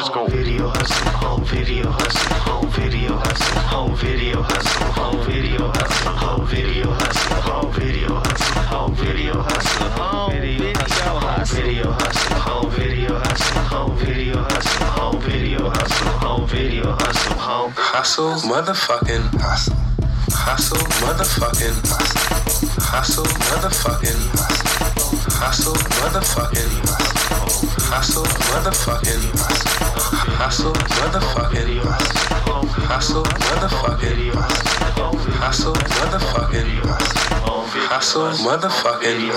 let's go. Video hustle, home video hustle, home video hustle, home video hustle, home video hustle, home video hustle, home video hustle, home video hustle, home video hustle, home video hustle, home video hustle, home video hustle, home video hustle, home video hustle, home Hustle, motherfucking hustle. Hustle, motherfucking hustle. Hustle, motherfucking hustle. Hustle, motherfucking hustle. Hustle, hustle. Hustle, motherfucking hustle. Motherfucking.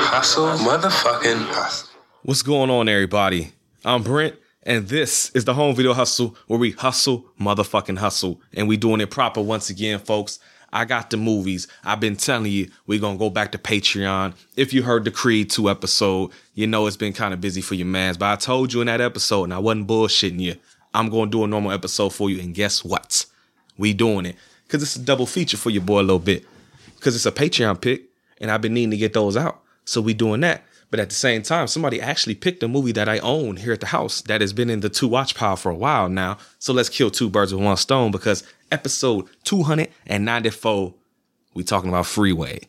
Hustle, motherfucking hustle. What's going on, everybody? I'm Brent, and this is the Home Video Hustle, where we hustle, motherfucking hustle, and we doing it proper once again, folks. I got the movies. I've been telling you, we're gonna go back to Patreon. If you heard the Creed 2 episode, you know it's been kind of busy for your mans, but I told you in that episode, and I wasn't bullshitting you. I'm gonna do a normal episode for you, and guess what? We doing it. Cause it's a double feature for your boy a little bit. Cause it's a Patreon pick, and I've been needing to get those out. So we doing that. But at the same time, somebody actually picked a movie that I own here at the house that has been in the to watch pile for a while now. So let's kill two birds with one stone because episode 294, we talking about Freeway.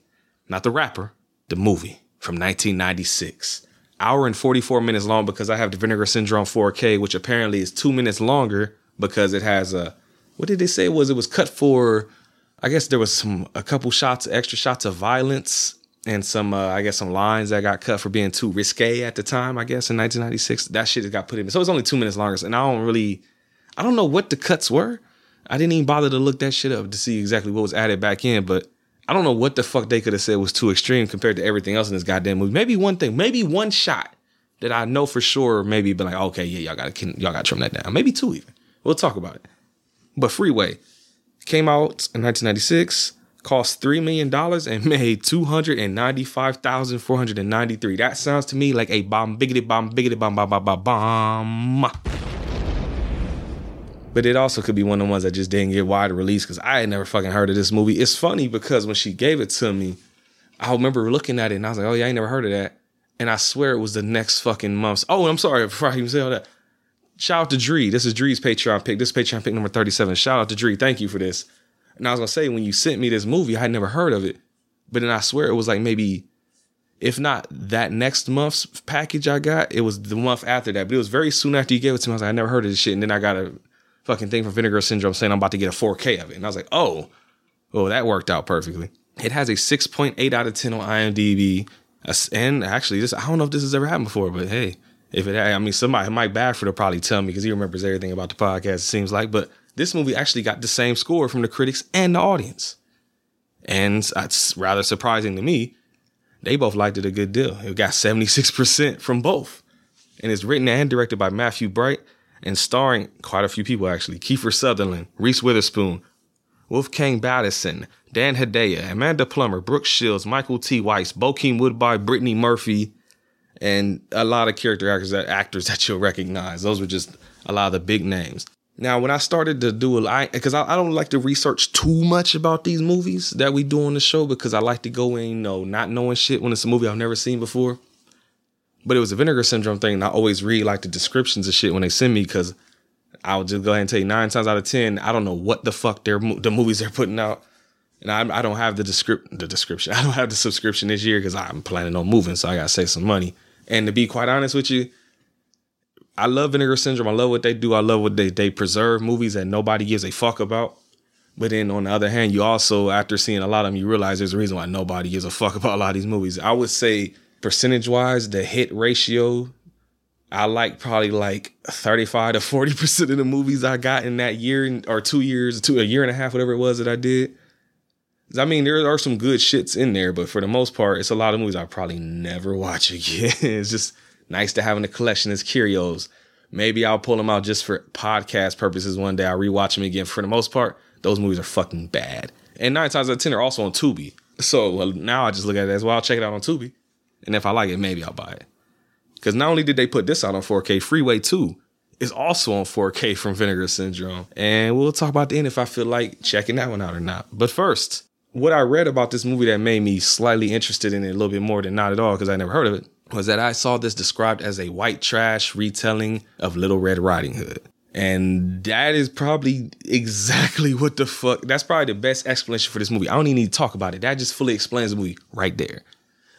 Not the rapper, the movie from 1996. Hour and 44 minutes long because I have the Vinegar Syndrome 4K, which apparently is two minutes longer because it has a, what did they say it was? It was cut for, I guess there was some, a couple shots, extra shots of violence and some uh, I guess some lines that got cut for being too risque at the time. I guess in 1996, that shit got put in. So it's only two minutes longer, and I don't really, I don't know what the cuts were. I didn't even bother to look that shit up to see exactly what was added back in, but I don't know what the fuck they could have said was too extreme compared to everything else in this goddamn movie. Maybe one thing, maybe one shot that I know for sure, maybe be like, okay, yeah, y'all got to y'all got to trim that down. Maybe two even. We'll talk about it. But Freeway came out in 1996 cost $3 million and made 295,493. That sounds to me like a bomb, biggity, bomb, biggity, bomb, bomb, bomb, bomb, bomb. But it also could be one of the ones that just didn't get wide release because I had never fucking heard of this movie. It's funny because when she gave it to me, I remember looking at it and I was like, oh yeah, I ain't never heard of that. And I swear it was the next fucking month. Oh, I'm sorry before I even say all that. Shout out to Dree. This is Dree's Patreon pick. This is Patreon pick number 37. Shout out to Dree. Thank you for this. And I was gonna say, when you sent me this movie, I had never heard of it. But then I swear it was like maybe, if not that next month's package I got, it was the month after that. But it was very soon after you gave it to me. I was like, I never heard of this shit. And then I got a fucking thing from Vinegar Syndrome saying I'm about to get a 4K of it. And I was like, oh, well, that worked out perfectly. It has a 6.8 out of 10 on IMDb. And actually, this I don't know if this has ever happened before, but hey, if it, I mean, somebody, Mike Badford will probably tell me because he remembers everything about the podcast, it seems like. But this movie actually got the same score from the critics and the audience. And it's rather surprising to me. They both liked it a good deal. It got 76% from both. And it's written and directed by Matthew Bright and starring quite a few people actually. Kiefer Sutherland, Reese Witherspoon, Wolfgang Bodison, Dan Hedaya, Amanda Plummer, Brooke Shields, Michael T. Weiss, Bokeem Woodbine, Brittany Murphy, and a lot of character actors that actors that you'll recognize. Those were just a lot of the big names. Now, when I started to do it, because I, I, don't like to research too much about these movies that we do on the show because I like to go in, you know, not knowing shit when it's a movie I've never seen before. But it was a vinegar syndrome thing. And I always read like the descriptions of shit when they send me because I'll just go ahead and tell you nine times out of 10, I don't know what the fuck they're, the movies they're putting out. And I, I don't have the, descrip- the description. I don't have the subscription this year because I'm planning on moving. So I got to save some money. And to be quite honest with you, I love Vinegar Syndrome. I love what they do. I love what they they preserve movies that nobody gives a fuck about. But then on the other hand, you also after seeing a lot of them, you realize there's a reason why nobody gives a fuck about a lot of these movies. I would say percentage wise, the hit ratio, I like probably like 35 to 40% of the movies I got in that year or two years, two a year and a half, whatever it was that I did. I mean, there are some good shits in there, but for the most part, it's a lot of movies I probably never watch again. it's just nice to have in the collection as curios. Maybe I'll pull them out just for podcast purposes one day. I'll rewatch them again. For the most part, those movies are fucking bad. And nine times out of ten are also on Tubi. So now I just look at it as well. I'll check it out on Tubi. And if I like it, maybe I'll buy it. Because not only did they put this out on 4K, Freeway 2 is also on 4K from Vinegar Syndrome. And we'll talk about the end if I feel like checking that one out or not. But first, what I read about this movie that made me slightly interested in it a little bit more than not at all, because I never heard of it, was that I saw this described as a white trash retelling of Little Red Riding Hood. And that is probably exactly what the fuck. That's probably the best explanation for this movie. I don't even need to talk about it. That just fully explains the movie right there.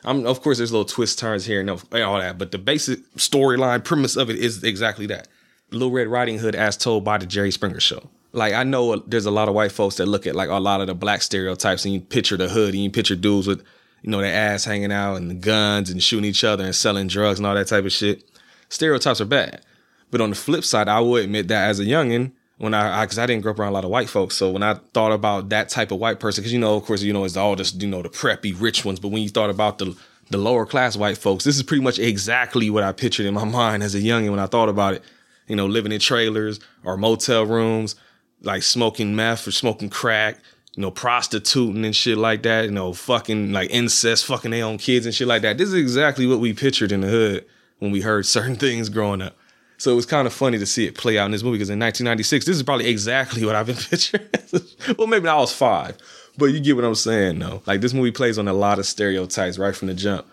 I'm, of course, there's little twist turns here and all that, but the basic storyline premise of it is exactly that. Little Red Riding Hood, as told by the Jerry Springer Show. Like I know uh, there's a lot of white folks that look at like a lot of the black stereotypes and you picture the hood and you picture dudes with you know their ass hanging out and the guns and shooting each other and selling drugs and all that type of shit. Stereotypes are bad. But on the flip side, I will admit that as a youngin, when I, because I, I, didn't grow up around a lot of white folks, so when I thought about that type of white person, because you know, of course, you know, it's all just you know the preppy rich ones, but when you thought about the the lower class white folks, this is pretty much exactly what I pictured in my mind as a youngin when I thought about it. You know, living in trailers or motel rooms, like smoking meth or smoking crack, you know, prostituting and shit like that, you know, fucking like incest, fucking their own kids and shit like that. This is exactly what we pictured in the hood when we heard certain things growing up. So it was kind of funny to see it play out in this movie because in 1996, this is probably exactly what I've been picturing. well, maybe I was five, but you get what I'm saying, though. Like this movie plays on a lot of stereotypes right from the jump.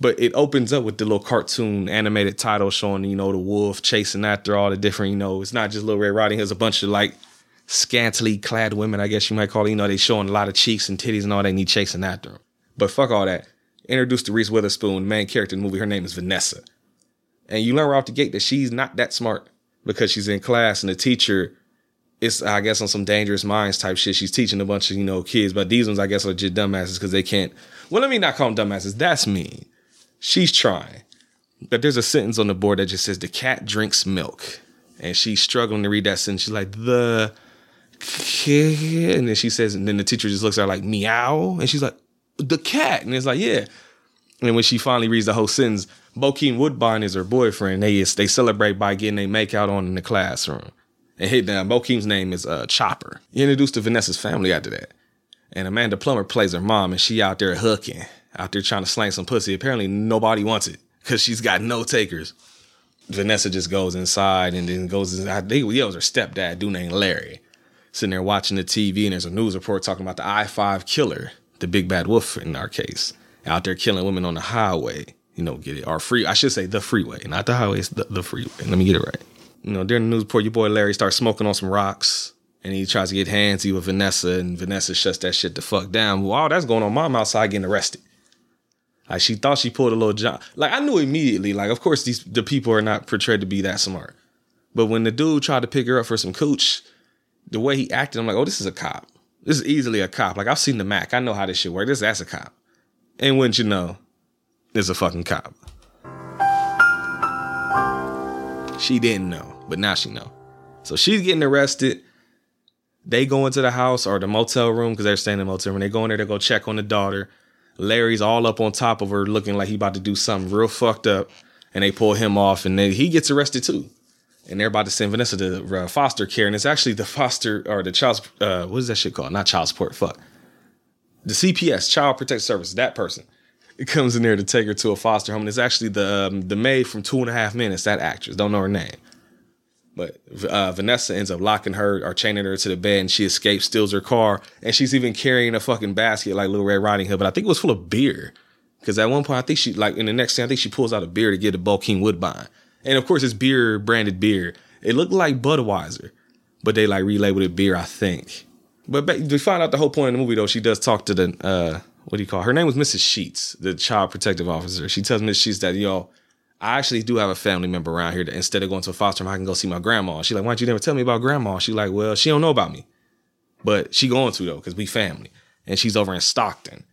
But it opens up with the little cartoon animated title showing, you know, the wolf chasing after all the different, you know, it's not just Little Red Riding Hood, it's a bunch of like scantily clad women, I guess you might call it. You know, they showing a lot of cheeks and titties and all they need chasing after them. But fuck all that. Introduced to Reese Witherspoon, main character in the movie. Her name is Vanessa. And you learn right off the gate that she's not that smart because she's in class and the teacher is, I guess, on some dangerous minds type shit. She's teaching a bunch of, you know, kids, but these ones, I guess, are just dumbasses because they can't. Well, let me not call them dumbasses. That's mean. She's trying. But there's a sentence on the board that just says, the cat drinks milk. And she's struggling to read that sentence. She's like, the And then she says, and then the teacher just looks at her like, meow. And she's like, the cat. And it's like, yeah. And when she finally reads the whole sentence, Bokeem Woodbine is her boyfriend. They they celebrate by getting a make out on in the classroom. And hit down. Bokeem's name is uh, Chopper. He introduced to Vanessa's family after that. And Amanda Plummer plays her mom, and she out there hooking, out there trying to slang some pussy. Apparently nobody wants it because she's got no takers. Vanessa just goes inside and then goes. I think it was her stepdad, dude named Larry, sitting there watching the TV, and there's a news report talking about the I five killer, the big bad wolf in our case, out there killing women on the highway you know, get it. Or free, I should say the freeway, not the highway, it's the, the freeway. Let me get it right. You know, during the news report, your boy Larry starts smoking on some rocks and he tries to get handsy with Vanessa and Vanessa shuts that shit the fuck down. While that's going on, mom outside getting arrested. Like she thought she pulled a little job. Like I knew immediately, like, of course, these the people are not portrayed to be that smart. But when the dude tried to pick her up for some cooch, the way he acted, I'm like, oh, this is a cop. This is easily a cop. Like I've seen the Mack. I know how this shit works. This that's a cop. And wouldn't you know, is a fucking cop. She didn't know, but now she know. So she's getting arrested. They go into the house or the motel room because they're staying in the motel room. They go in there to go check on the daughter. Larry's all up on top of her, looking like he about to do something real fucked up. And they pull him off, and then he gets arrested too. And they're about to send Vanessa to uh, foster care, and it's actually the foster or the child. Uh, what is that shit called? Not child support. Fuck. The CPS, Child Protective Service. That person it comes in there to take her to a foster home. And it's actually the um, the maid from Two and a Half Men. It's that actress. Don't know her name. But uh, Vanessa ends up locking her or chaining her to the bed, and she escapes, steals her car, and she's even carrying a fucking basket like Little Red Riding Hood. But I think it was full of beer, because at one point I think she like in the next scene I think she pulls out a beer to get a Bokeem Woodbine, and of course it's beer branded beer. It looked like Budweiser, but they like relabeled it beer, I think. But we find out the whole point of the movie though. She does talk to the uh, what do you call her? her name was Mrs. Sheets, the child protective officer. She tells Mrs. Sheets that, yo, I actually do have a family member around here that instead of going to a foster home, I can go see my grandma. She's like, why don't you never tell me about grandma? She's like, well, she don't know about me. But she going to though, because we family. And she's over in Stockton.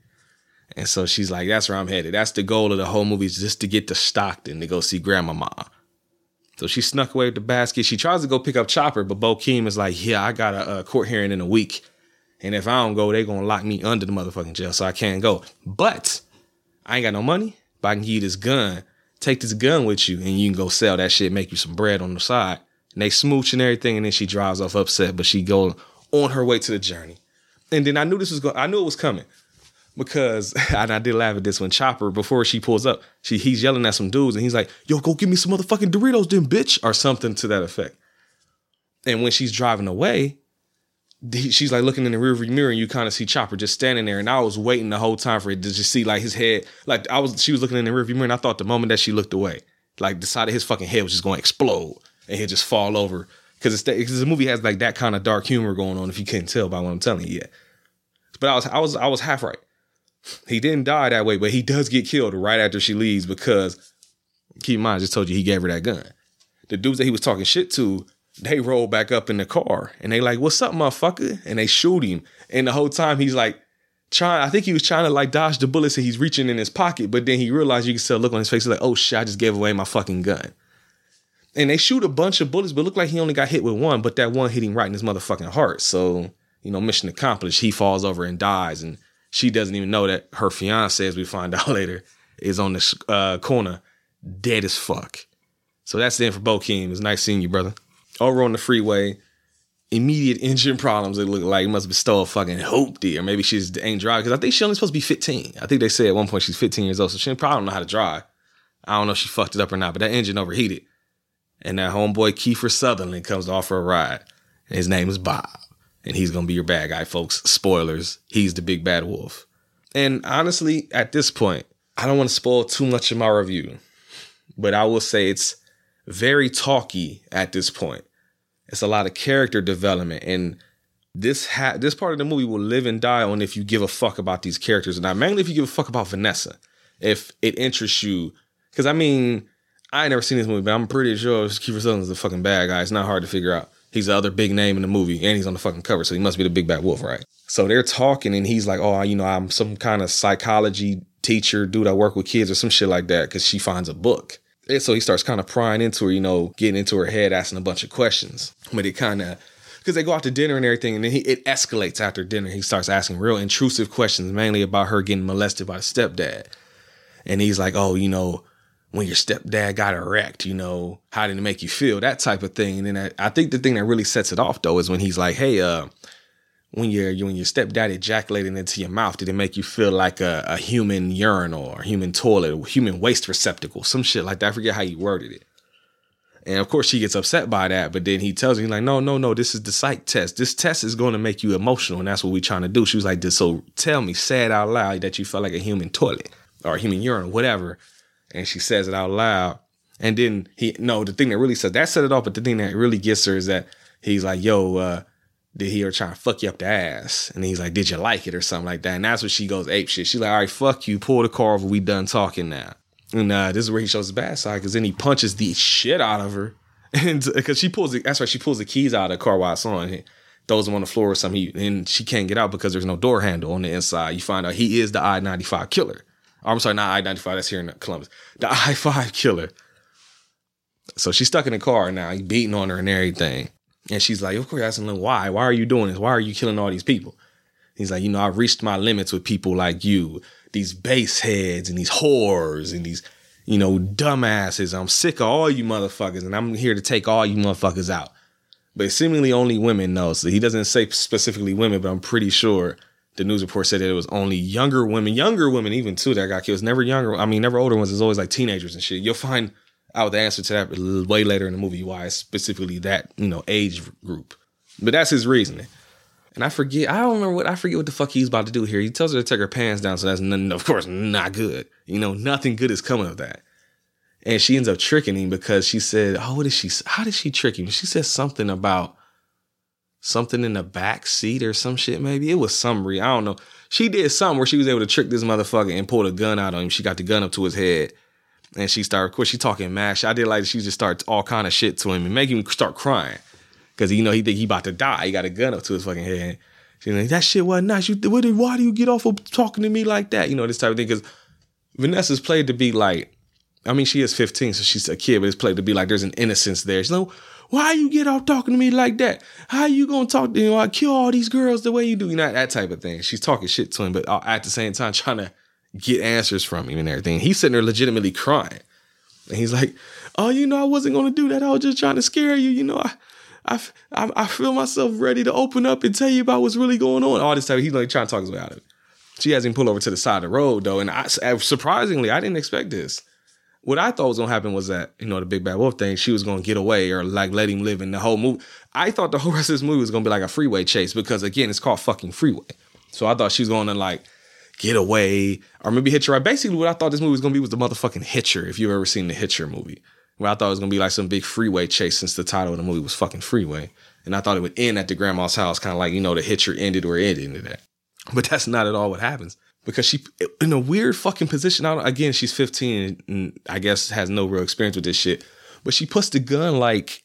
And so she's like, that's where I'm headed. That's the goal of the whole movie is just to get to Stockton to go see grandmama. So she snuck away with the basket. She tries to go pick up Chopper, but Bo Bokeem is like, yeah, I got a, a court hearing in a week. And if I don't go, they're gonna lock me under the motherfucking jail, so I can't go. But I ain't got no money, but I can give you this gun. Take this gun with you, and you can go sell that shit, make you some bread on the side. And they smooch and everything, and then she drives off upset, but she go on her way to the journey. And then I knew this was going. I knew it was coming because and I did laugh at this when Chopper before she pulls up, she he's yelling at some dudes, and he's like, "Yo, go give me some motherfucking Doritos, then, bitch," or something to that effect. And when she's driving away, he- she's like looking in the rearview mirror, and you kind of see Chopper just standing there. And I was waiting the whole time for it to just see like his head. Like I was, she was looking in the rearview mirror, and I thought the moment that she looked away, like the side of his fucking head was just going to explode, and he'd just fall over. Because it's because the movie has like that kind of dark humor going on. If you couldn't tell by what I'm telling you yet, but I was I was I was half right. He didn't die that way, but he does get killed right after she leaves because keep in mind, I just told you he gave her that gun. The dudes that he was talking shit to, they roll back up in the car and they like, "What's up, motherfucker?" And they shoot him. And the whole time he's like trying. I think he was trying to like dodge the bullets and he's reaching in his pocket, but then he realized you can still look on his face like, "Oh shit, I just gave away my fucking gun." And they shoot a bunch of bullets, but look like he only got hit with one, but that one hit him right in his motherfucking heart. So you know, mission accomplished. He falls over and dies, and she doesn't even know that her fiance, as we find out later, is on the uh, corner, dead as fuck. So that's the end for Bokeem. It's nice seeing you, brother. Over on the freeway, immediate engine problems. It looked like it must have stole a fucking hoopty, or maybe she's ain't driving because I think she only supposed to be 15. I think they say at one point she's 15 years old, so she probably don't know how to drive. I don't know if she fucked it up or not, but that engine overheated. And that homeboy Kiefer Sutherland comes to offer a ride. His name is Bob. And he's gonna be your bad guy, folks. Spoilers. He's the big bad wolf. And honestly, at this point, I don't want to spoil too much of my review. But I will say it's very talky at this point. It's a lot of character development. And this ha- this part of the movie will live and die on if you give a fuck about these characters. And now mainly if you give a fuck about Vanessa. If it interests you. Because I mean, I ain't never seen this movie, but I'm pretty sure Kiefer Sutherland's the fucking bad guy. It's not hard to figure out. He's the other big name in the movie, and he's on the fucking cover, so he must be the big bad wolf, right? So they're talking, and he's like, "Oh, you know, I'm some kind of psychology teacher, dude. I work with kids or some shit like that." Because she finds a book, and so he starts kind of prying into her, you know, getting into her head, asking a bunch of questions. But it kind of because they go out to dinner and everything, and then he, it escalates after dinner. He starts asking real intrusive questions, mainly about her getting molested by the stepdad, and he's like, "Oh, you know." When your stepdad got erect, you know, how did it make you feel? That type of thing. And then I, I, think the thing that really sets it off though is when he's like, hey, uh, when your when your stepdad ejaculated into your mouth, did it make you feel like a, a human urinal or human toilet or human waste receptacle? Some shit like that. I forget how you worded it. And of course she gets upset by that, but then he tells me like, no, no, no, this is the psych test. This test is going to make you emotional, and that's what we're trying to do. She was like, so tell me, say it out loud that you felt like a human toilet or a human urinal, whatever and she says it out loud. And then he no, the thing that really says that set it off, but the thing that really gets her is that he's like, "Yo, uh, did he or try to fuck you up the ass?" And he's like, "Did you like it or something like that?" And that's when she goes ape shit. She's like, "All right, fuck you, pull the car over. We done talking now." And uh, this is where he shows his bad side because then he punches the shit out of her, and because she pulls the, that's right, she pulls the keys out of the car while it's on. He throws them on the floor or something, and she can't get out because there's no door handle on the inside. You find out he is the I ninety five killer. Oh, I'm sorry, not I 95. That's here in Columbus. The I 5 killer. So she's stuck in the car now. He's beating on her and everything. And she's like, Of course, asking him, why? Why are you doing this? Why are you killing all these people? He's like, You know, I've reached my limits with people like you, these base heads and these whores and these, you know, dumbasses. I'm sick of all you motherfuckers and I'm here to take all you motherfuckers out. But seemingly only women know. So he doesn't say specifically women, but I'm pretty sure the news report said that it was only younger women, younger women even too that got killed. Never younger. I mean, never older ones. It's always like teenagers and shit. You'll find out the answer to that way later in the movie why it's specifically that you know age group. But that's his reasoning. And I forget. I don't remember what I forget what the fuck he's about to do here. He tells her to take her pants down, so that's none, of course not good. You know, nothing good is coming of that. And she ends up tricking him because she said, "Oh, what is she? How did she trick him?" She said something about something in the back seat or some shit. Maybe it was some re. I don't know. She did something where she was able to trick this motherfucker and pull a gun out on him. She got the gun up to his head, and she started. Of course, she talking mash. I did like she just starts all kind of shit to him and make him start crying because you know he think he about to die. He got a gun up to his fucking head. She's like, that shit wasn't nice. You, what, why do you get off of talking to me like that? You know this type of thing. Because Vanessa's played to be like, I mean, she is 15, so she's a kid, but it's played to be like there's an innocence there. She's like, why you get off talking to me like that? How you gonna talk to you? Know, I kill all these girls the way you do. You know that type of thing. She's talking shit to him, but uh, at the same time trying to get answers from him and everything. He's sitting there legitimately crying, and he's like, "Oh, you know, I wasn't gonna do that. I was just trying to scare you. You know, I." I, I, feel myself ready to open up and tell you about what's really going on. All this time, he's like trying to talk his way out of it. She has him pull over to the side of the road though, and I, uh, surprisingly, I didn't expect this. What I thought was gonna happen was that you know the big bad wolf thing, she was gonna get away or like let him live in the whole movie. I thought the whole rest of this movie was gonna be like a freeway chase because again, it's called fucking freeway. So I thought she was gonna like get away or maybe Hitcher. Right? Basically, what I thought this movie was gonna be was the motherfucking Hitcher. If you've ever seen the Hitcher movie, where I thought it was gonna be like some big freeway chase since the title of the movie was fucking freeway, and I thought it would end at the grandma's house, kind of like you know the Hitcher ended where it ended at. But that's not at all what happens because she in a weird fucking position. Again, she's 15 and I guess has no real experience with this shit. But she puts the gun like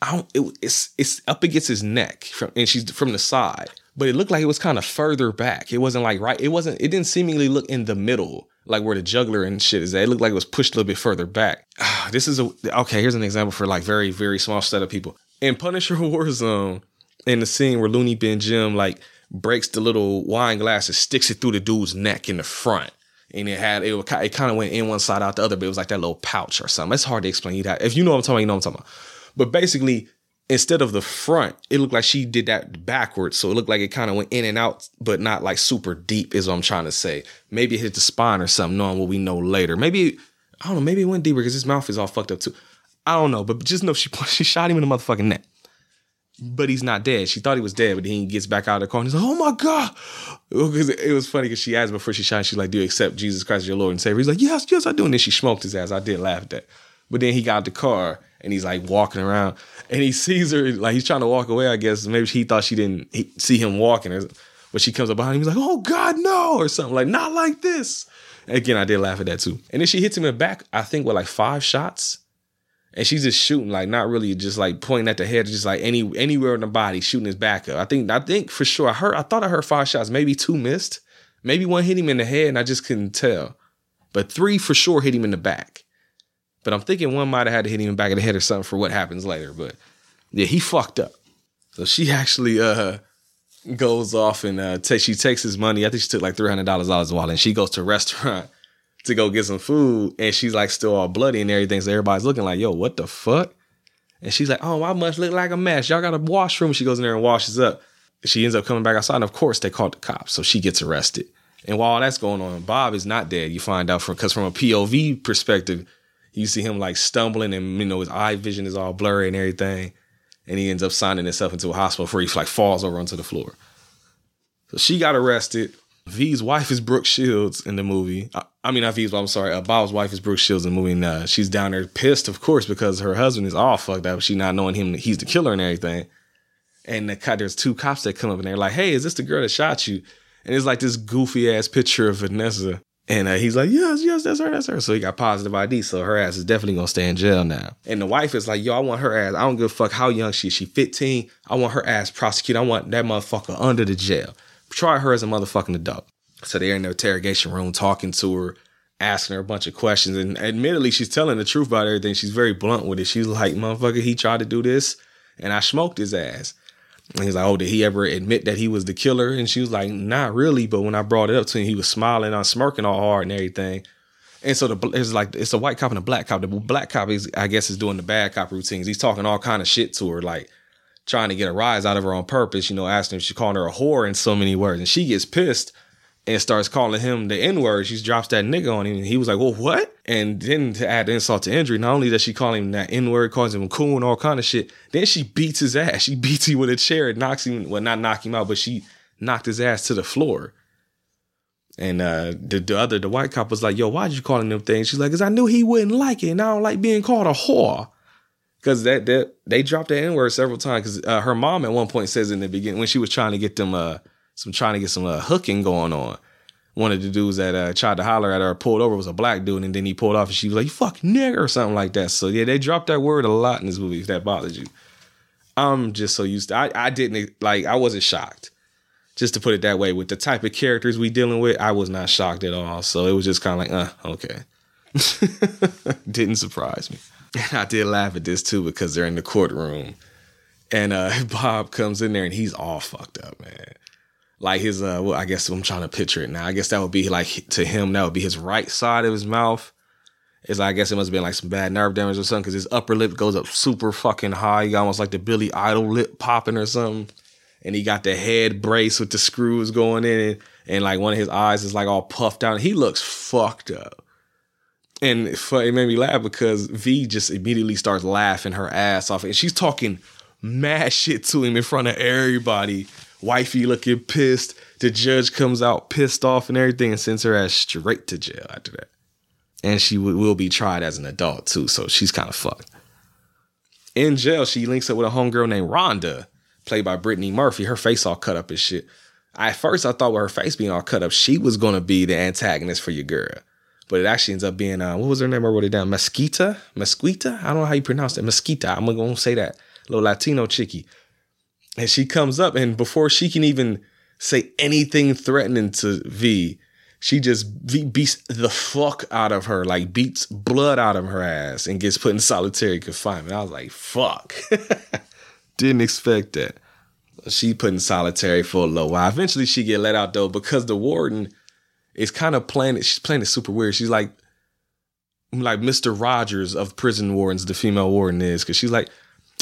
I don't. It, it's it's up against his neck from and she's from the side. But it looked like it was kind of further back. It wasn't like right. It wasn't. It didn't seemingly look in the middle, like where the juggler and shit is at. It looked like it was pushed a little bit further back. this is a okay. Here's an example for like very very small set of people in Punisher Warzone. In the scene where Looney Bin Jim like breaks the little wine glass and sticks it through the dude's neck in the front. And it had it, it kind of went in one side out the other, but it was like that little pouch or something. It's hard to explain you that. If you know what I'm talking about, you know what I'm talking about. But basically, instead of the front, it looked like she did that backwards. So it looked like it kind of went in and out, but not like super deep, is what I'm trying to say. Maybe it hit the spine or something, knowing what we know later. Maybe, I don't know, maybe it went deeper because his mouth is all fucked up too. I don't know, but just know she she shot him in the motherfucking neck but he's not dead. She thought he was dead, but then he gets back out of the car and he's like, "Oh my god!" It was funny because she asked before she shot, she's like, "Do you accept Jesus Christ as your Lord and Savior?" He's like, "Yes, yes, I do." And then she smoked his ass. I did laugh at that. But then he got out the car and he's like walking around and he sees her like he's trying to walk away. I guess maybe he thought she didn't see him walking, but she comes up behind him. He's like, "Oh God, no!" or something like, "Not like this." Again, I did laugh at that too. And then she hits him in the back. I think with like five shots and she's just shooting like not really just like pointing at the head, just like any anywhere in the body, shooting his back up. I think I think for sure I heard I thought I heard five shots, maybe two missed, maybe one hit him in the head, and I just couldn't tell. But three for sure hit him in the back. But I'm thinking one might have had to hit him in the back of the head or something for what happens later. But yeah, he fucked up. So she actually uh goes off and uh takes she takes his money. I think she took like three hundred dollars out of his wallet, and she goes to a restaurant to go get some food and she's like still all bloody and everything. So everybody's looking like, yo, what the fuck? And she's like, oh, I must look like a mess. Y'all got a washroom. She goes in there and washes up. She ends up coming back outside. And of course, they called the cops. So she gets arrested. And while that's going on, Bob is not dead. You find out from because from a POV perspective, you see him like stumbling and you know his eye vision is all blurry and everything. And he ends up signing himself into a hospital where he like falls over onto the floor. So she got arrested. V's wife is Brooke Shields in the movie. I, I mean, not V's, I'm sorry. Uh, Bob's wife is Brooke Shields in the movie. And uh, she's down there pissed, of course, because her husband is all fucked up. She not knowing him, he's the killer and everything. And the, there's two cops that come up and they're like, hey, is this the girl that shot you? And it's like this goofy ass picture of Vanessa. And uh, he's like, yes, yes, that's her, that's her. So he got positive ID. So her ass is definitely gonna stay in jail now. And the wife is like, yo, I want her ass. I don't give a fuck how young she is. She 15. I want her ass prosecuted. I want that motherfucker under the jail try her as a motherfucking adult. So they're in the interrogation room talking to her, asking her a bunch of questions. And admittedly, she's telling the truth about everything. She's very blunt with it. She's like, motherfucker, he tried to do this and I smoked his ass. And he's like, oh, did he ever admit that he was the killer? And she was like, not really. But when I brought it up to him, he was smiling, on smirking all hard and everything. And so the it's like it's a white cop and a black cop. The black cop is, I guess, is doing the bad cop routines. He's talking all kind of shit to her, like trying to get a rise out of her on purpose, you know, asking if she's calling her a whore in so many words. And she gets pissed and starts calling him the N word. She drops that nigga on him. And he was like, well, what? And then to add insult to injury, not only does she call him that N word, calls him cool and all kind of shit, then she beats his ass. She beats him with a chair and knocks him, well, not knock him out, but she knocked his ass to the floor. And uh, the, the other, the white cop was like, yo, why'd you call him them things? She's like, because I knew he wouldn't like it. And I don't like being called a whore because that, that they dropped the N word several times. Because uh, her mom at one point says in the beginning when she was trying to get them uh some trying to get some uh, hooking going on. One of the dudes that uh, tried to holler at her pulled over was a black dude, and then he pulled off, and she was like, "You "Fuck nigger" or something like that. So yeah, they dropped that word a lot in this movie. If that bothers you, I'm just so used to. I I didn't like. I wasn't shocked. Just to put it that way, with the type of characters we dealing with, I was not shocked at all. So it was just kind of like, uh, okay. Didn't surprise me. And I did laugh at this too because they're in the courtroom. And uh, Bob comes in there and he's all fucked up, man. Like his, uh, well, I guess I'm trying to picture it now. I guess that would be like to him, that would be his right side of his mouth. Is I guess it must have been like some bad nerve damage or something because his upper lip goes up super fucking high. He got almost like the Billy Idol lip popping or something. And he got the head brace with the screws going in. And like one of his eyes is like all puffed out. He looks fucked up. And it made me laugh because V just immediately starts laughing her ass off. And she's talking mad shit to him in front of everybody. Wifey looking pissed. The judge comes out pissed off and everything and sends her ass straight to jail after that. And she w- will be tried as an adult too, so she's kind of fucked. In jail, she links up with a homegirl named Rhonda, played by Brittany Murphy. Her face all cut up and shit. At first, I thought with her face being all cut up, she was gonna be the antagonist for your girl. But it actually ends up being uh, what was her name? I wrote it down. Mesquita, Mesquita. I don't know how you pronounce it. Mesquita. I'm gonna say that. Little Latino chickie. And she comes up, and before she can even say anything threatening to V, she just V beats the fuck out of her, like beats blood out of her ass, and gets put in solitary confinement. I was like, fuck. Didn't expect that. She put in solitary for a little while. Eventually, she get let out though because the warden is kind of playing it. She's playing it super weird. She's like, like Mr. Rogers of prison wardens. The female warden is because she's like,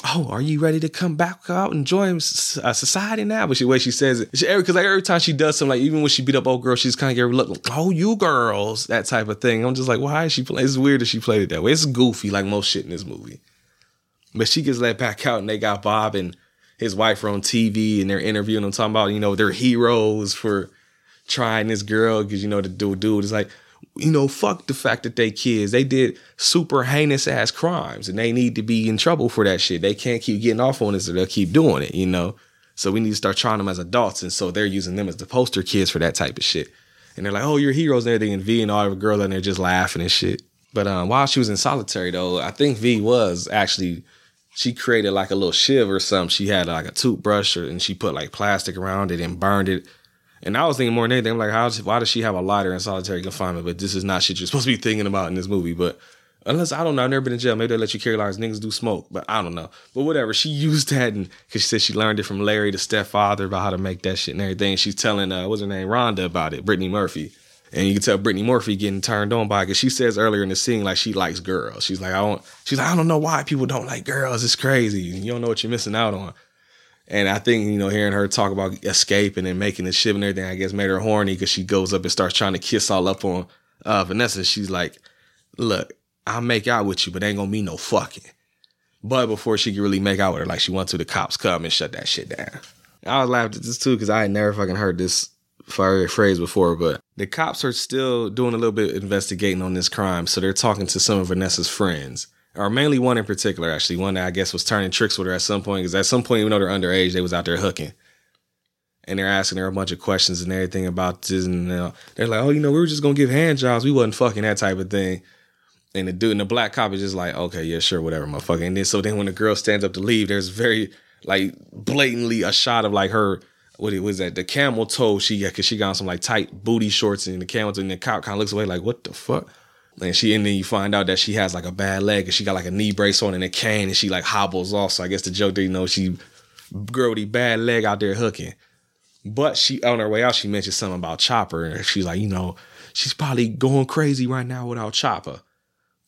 "Oh, are you ready to come back out and join uh, society now?" But she way she says it, because like every time she does something, like even when she beat up old girl, she's kind of get look, like, "Oh, you girls," that type of thing. I'm just like, why is she playing? It's weird that she played it that way. It's goofy, like most shit in this movie. But she gets let back out, and they got Bob and his wife are on TV, and they're interviewing them, talking about you know they're heroes for trying this girl because you know the dude dude is like you know fuck the fact that they kids they did super heinous ass crimes and they need to be in trouble for that shit they can't keep getting off on this or they'll keep doing it you know so we need to start trying them as adults and so they're using them as the poster kids for that type of shit and they're like oh you're heroes and everything and V and all the girls and they're just laughing and shit but um, while she was in solitary though I think V was actually she created like a little shiv or something. She had like a toothbrush or, and she put like plastic around it and burned it. And I was thinking more than anything, I'm like, how, why does she have a lighter in solitary confinement? But this is not shit you're supposed to be thinking about in this movie. But unless, I don't know, I've never been in jail. Maybe they let you carry lighters. Niggas do smoke, but I don't know. But whatever. She used that and because she said she learned it from Larry, the stepfather, about how to make that shit and everything. She's telling, uh, what's her name, Rhonda about it, Brittany Murphy. And you can tell Brittany Murphy getting turned on by because she says earlier in the scene like she likes girls. She's like, I don't. She's like, I don't know why people don't like girls. It's crazy. You don't know what you're missing out on. And I think you know, hearing her talk about escaping and making the ship and everything, I guess made her horny because she goes up and starts trying to kiss all up on uh, Vanessa. She's like, Look, I'll make out with you, but ain't gonna be no fucking. But before she could really make out with her, like she went to the cops come and shut that shit down. I was laughing at this too because I had never fucking heard this fire phrase before, but the cops are still doing a little bit investigating on this crime. So they're talking to some of Vanessa's friends, or mainly one in particular, actually. One that I guess was turning tricks with her at some point, because at some point, even though they're underage, they was out there hooking. And they're asking her a bunch of questions and everything about this. And uh, they're like, oh, you know, we were just to give hand jobs. We wasn't fucking that type of thing. And the dude and the black cop is just like, okay, yeah, sure, whatever, motherfucker. And then so then when the girl stands up to leave, there's very like blatantly a shot of like her what it was that the camel toe she got because she got on some like tight booty shorts and the camel toe and the cop kind of looks away like what the fuck and she and then you find out that she has like a bad leg and she got like a knee brace on and a cane and she like hobbles off so I guess the joke that you know she grody bad leg out there hooking but she on her way out she mentioned something about Chopper and she's like you know she's probably going crazy right now without Chopper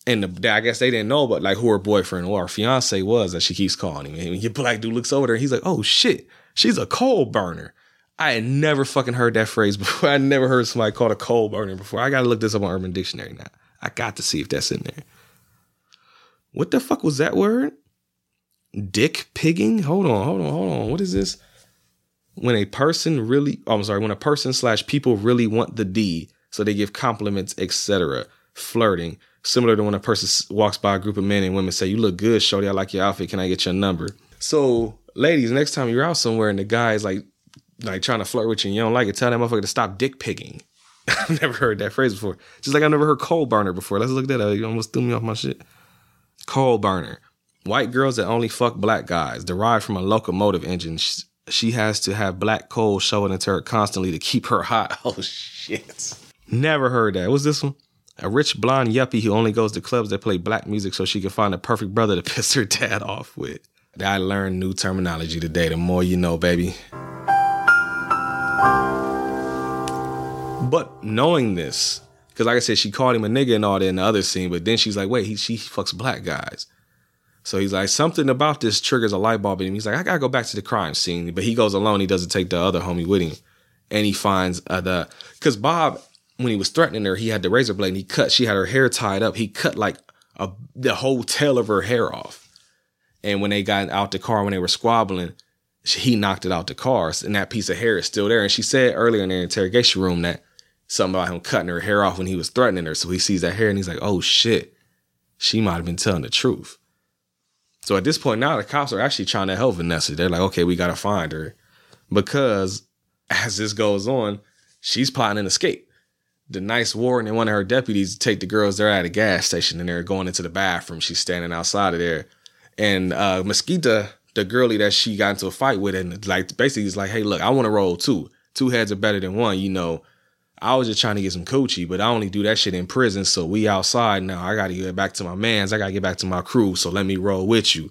and the, I guess they didn't know, but like who her boyfriend or her fiance was that she keeps calling him. And your black dude looks over there and he's like, oh shit, she's a coal burner. I had never fucking heard that phrase before. I never heard somebody called a coal burner before. I gotta look this up on Urban Dictionary now. I got to see if that's in there. What the fuck was that word? Dick pigging? Hold on, hold on, hold on. What is this? When a person really, oh, I'm sorry, when a person slash people really want the D, so they give compliments, etc. Flirting, similar to when a person walks by a group of men and women say, "You look good, shorty. I like your outfit. Can I get your number?" So, ladies, next time you're out somewhere and the guy is like, like trying to flirt with you and you don't like it, tell that motherfucker to stop dick picking. I've never heard that phrase before. Just like I've never heard coal burner before. Let's look that up. You almost threw me off my shit. Coal burner. White girls that only fuck black guys, derived from a locomotive engine. She, she has to have black coal showing into her constantly to keep her hot. Oh shit. Never heard that. What's this one? A rich blonde yuppie who only goes to clubs that play black music so she can find a perfect brother to piss her dad off with. I learned new terminology today. The more you know, baby. But knowing this, because like I said, she called him a nigga and all that in the other scene, but then she's like, wait, he, she fucks black guys. So he's like, something about this triggers a light bulb in him. He's like, I gotta go back to the crime scene. But he goes alone. He doesn't take the other homie with him. And he finds uh, the, because Bob when he was threatening her, he had the razor blade and he cut. She had her hair tied up. He cut like a, the whole tail of her hair off. And when they got out the car, when they were squabbling, she, he knocked it out the car, and that piece of hair is still there. And she said earlier in the interrogation room that something about him cutting her hair off when he was threatening her. So he sees that hair and he's like, "Oh shit, she might have been telling the truth." So at this point now, the cops are actually trying to help Vanessa. They're like, "Okay, we gotta find her," because as this goes on, she's plotting an escape. The nice warden and one of her deputies take the girls. They're at a gas station and they're going into the bathroom. She's standing outside of there, and uh, Mesquita, the girlie that she got into a fight with, and like basically he's like, "Hey, look, I want to roll two. Two heads are better than one. You know, I was just trying to get some coochie, but I only do that shit in prison. So we outside now. I got to get back to my mans. I got to get back to my crew. So let me roll with you."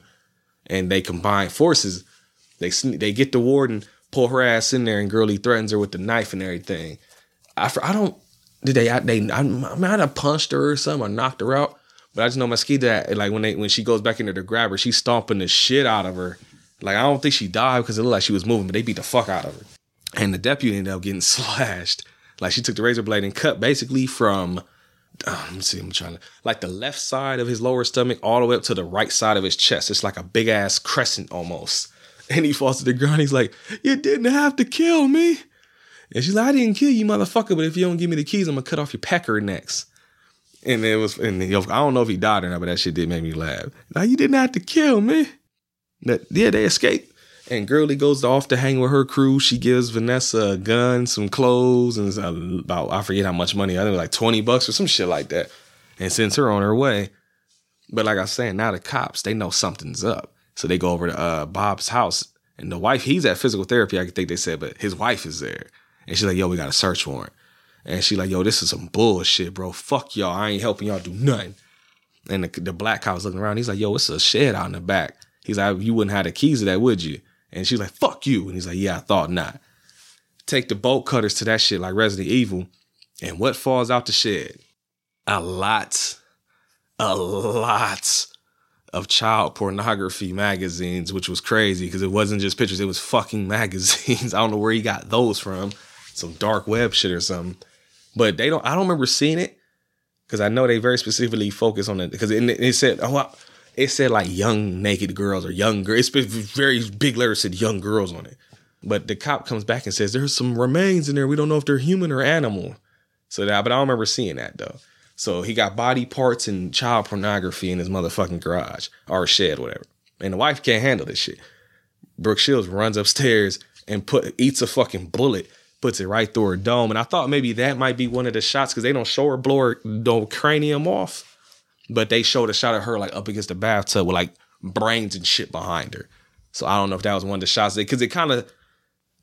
And they combine forces. They they get the warden, pull her ass in there, and girlie threatens her with the knife and everything. I, I don't. Did they? I, they I, I might have punched her or something or knocked her out. But I just know Mesquita, like when they when she goes back in there to grab her, she's stomping the shit out of her. Like I don't think she died because it looked like she was moving, but they beat the fuck out of her. And the deputy ended up getting slashed. Like she took the razor blade and cut basically from uh, let me see, I'm trying to like the left side of his lower stomach all the way up to the right side of his chest. It's like a big ass crescent almost. And he falls to the ground. He's like, You didn't have to kill me. And she's like, I didn't kill you, motherfucker, but if you don't give me the keys, I'm gonna cut off your pecker next. And it was, and I don't know if he died or not, but that shit did make me laugh. Now you didn't have to kill me. That yeah, they escaped. And Girly goes off to hang with her crew. She gives Vanessa a gun, some clothes, and about I forget how much money. I think like twenty bucks or some shit like that, and sends her on her way. But like I was saying, now the cops they know something's up, so they go over to uh, Bob's house, and the wife he's at physical therapy. I think they said, but his wife is there, and she's like, "Yo, we got a search warrant." And she like, yo, this is some bullshit, bro. Fuck y'all. I ain't helping y'all do nothing. And the, the black cop's looking around. He's like, yo, it's a shed out in the back. He's like, you wouldn't have the keys to that, would you? And she's like, fuck you. And he's like, yeah, I thought not. Take the bolt cutters to that shit like Resident Evil. And what falls out the shed? A lot, a lot of child pornography magazines, which was crazy because it wasn't just pictures, it was fucking magazines. I don't know where he got those from. Some dark web shit or something but they don't. I don't remember seeing it because I know they very specifically focus on it because it, it, said oh it said like young naked girls or young girls. It's very big letters said young girls on it. But the cop comes back and says there's some remains in there. We don't know if they're human or animal. So that, but I don't remember seeing that though. So he got body parts and child pornography in his motherfucking garage or shed, whatever. And the wife can't handle this shit. Brooke Shields runs upstairs and put eats a fucking bullet puts it right through her dome. And I thought maybe that might be one of the shots because they don't show her blow her cranium off, but they showed a shot of her like up against the bathtub with like brains and shit behind her. So I don't know if that was one of the shots because it kind of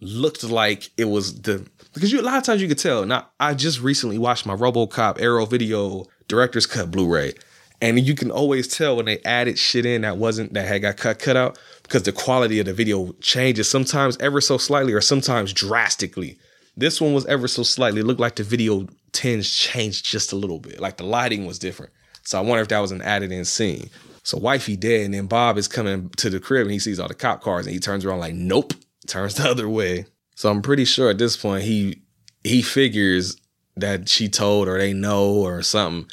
looked like it was the because you a lot of times you could tell. Now I just recently watched my RoboCop Arrow Video Director's Cut Blu-ray, and you can always tell when they added shit in that wasn't that had got cut cut out because the quality of the video changes sometimes ever so slightly or sometimes drastically. This one was ever so slightly. It looked like the video tinge changed just a little bit. Like the lighting was different. So I wonder if that was an added in scene. So wifey dead, and then Bob is coming to the crib and he sees all the cop cars and he turns around like, nope, turns the other way. So I'm pretty sure at this point he he figures that she told or they know or something.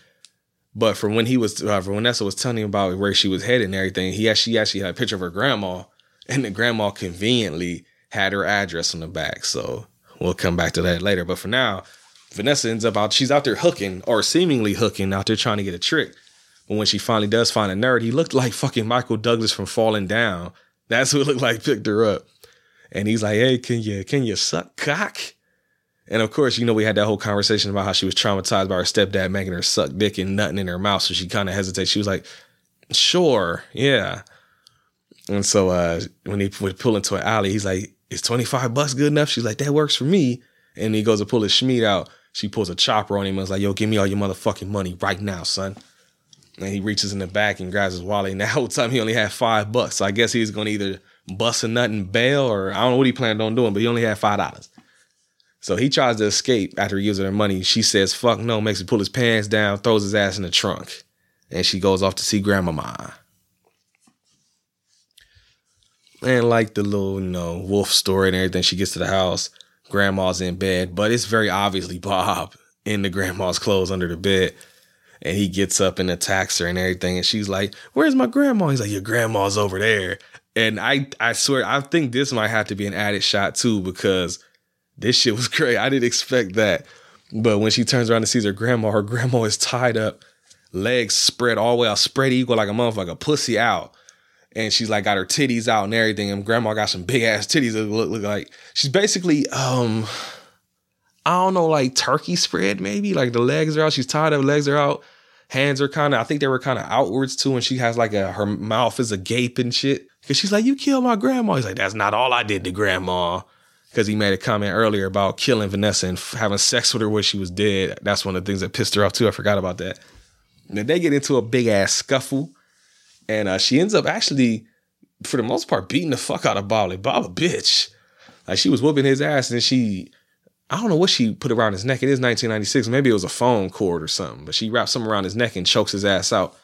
But from when he was, uh, from Vanessa was telling him about where she was headed and everything, he actually actually had a picture of her grandma, and the grandma conveniently had her address on the back. So We'll come back to that later. But for now, Vanessa ends up out, she's out there hooking or seemingly hooking out there trying to get a trick. But when she finally does find a nerd, he looked like fucking Michael Douglas from Falling Down. That's who it looked like picked her up. And he's like, hey, can you can you suck cock? And of course, you know, we had that whole conversation about how she was traumatized by her stepdad making her suck dick and nothing in her mouth. So she kind of hesitates. She was like, sure, yeah. And so uh, when he would pull into an alley, he's like, is 25 bucks good enough? She's like, that works for me. And he goes to pull his schmeat out. She pulls a chopper on him and was like, yo, give me all your motherfucking money right now, son. And he reaches in the back and grabs his wallet. And that whole time he only had five bucks. So I guess he's to either bust a nut and bail or I don't know what he planned on doing, but he only had five dollars. So he tries to escape after using her money. She says, fuck no, makes him pull his pants down, throws his ass in the trunk. And she goes off to see grandmama and like the little, you know, wolf story and everything. She gets to the house, grandma's in bed, but it's very obviously Bob. in the grandma's clothes under the bed. And he gets up and attacks her and everything. And she's like, Where's my grandma? He's like, Your grandma's over there. And I I swear, I think this might have to be an added shot too, because this shit was great. I didn't expect that. But when she turns around and sees her grandma, her grandma is tied up, legs spread all the way out, spread eagle like a motherfucker, pussy out. And she's like got her titties out and everything. And grandma got some big ass titties that look, look like she's basically um I don't know, like turkey spread, maybe. Like the legs are out. She's tied up, legs are out. Hands are kind of, I think they were kind of outwards too. And she has like a, her mouth is a gape and shit. Cause she's like, You killed my grandma. He's like, That's not all I did to grandma. Cause he made a comment earlier about killing Vanessa and f- having sex with her when she was dead. That's one of the things that pissed her off too. I forgot about that. Then they get into a big ass scuffle. And uh, she ends up actually, for the most part, beating the fuck out of Bob. Like, Bob a bitch. Like she was whooping his ass and she I don't know what she put around his neck. It is 1996. Maybe it was a phone cord or something, but she wrapped something around his neck and chokes his ass out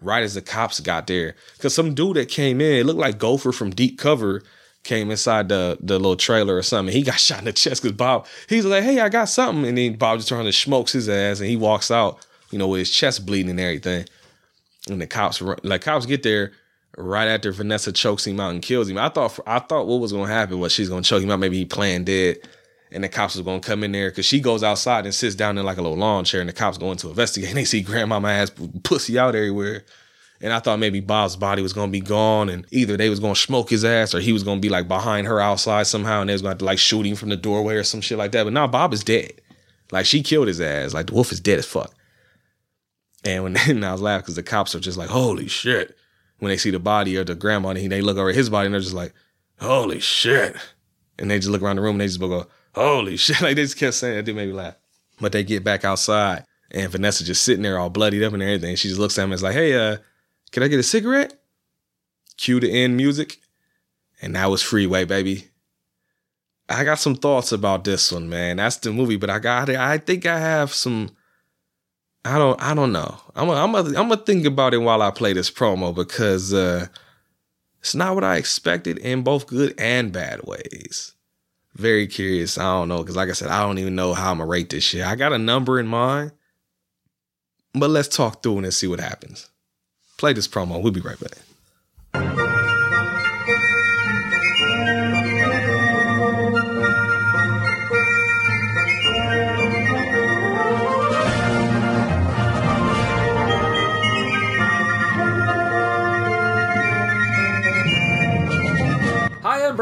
right as the cops got there. Cause some dude that came in, it looked like Gopher from Deep Cover came inside the the little trailer or something. He got shot in the chest because Bob, he's like, hey, I got something. And then Bob just turns and smokes his ass and he walks out, you know, with his chest bleeding and everything. And the cops, like cops get there right after Vanessa chokes him out and kills him. I thought, I thought what was to happen was she's to choke him out. Maybe he planned dead and the cops was gonna come in there because she goes outside and sits down in like a little lawn chair, and the cops going to investigate. And they see grandmama ass pussy out everywhere. And I thought maybe Bob's body was gonna be gone, and either they was gonna smoke his ass, or he was gonna be like behind her outside somehow, and they was gonna to like shoot him from the doorway or some shit like that. But now Bob is dead. Like she killed his ass. Like the wolf is dead as fuck. And when and I was laughing because the cops are just like, holy shit. When they see the body of the grandma, and they look over at his body, and they're just like, holy shit. And they just look around the room, and they just go, holy shit. Like they just kept saying it. It made me laugh. But they get back outside and Vanessa just sitting there all bloodied up and everything. She just looks at him and is like, hey, uh, can I get a cigarette? Cue the end music. And that was Freeway, baby. I got some thoughts about this one, man. That's the movie, but I got it. I think I have some. I don't. I don't know. I'm. A, I'm. A, I'm gonna think about it while I play this promo because uh, it's not what I expected in both good and bad ways very curious. I don't know because, like I said, I don't even know how I'm gonna rate this shit. I got a number in mind, but let's talk through it and see what happens. Play this promo. We'll be right back.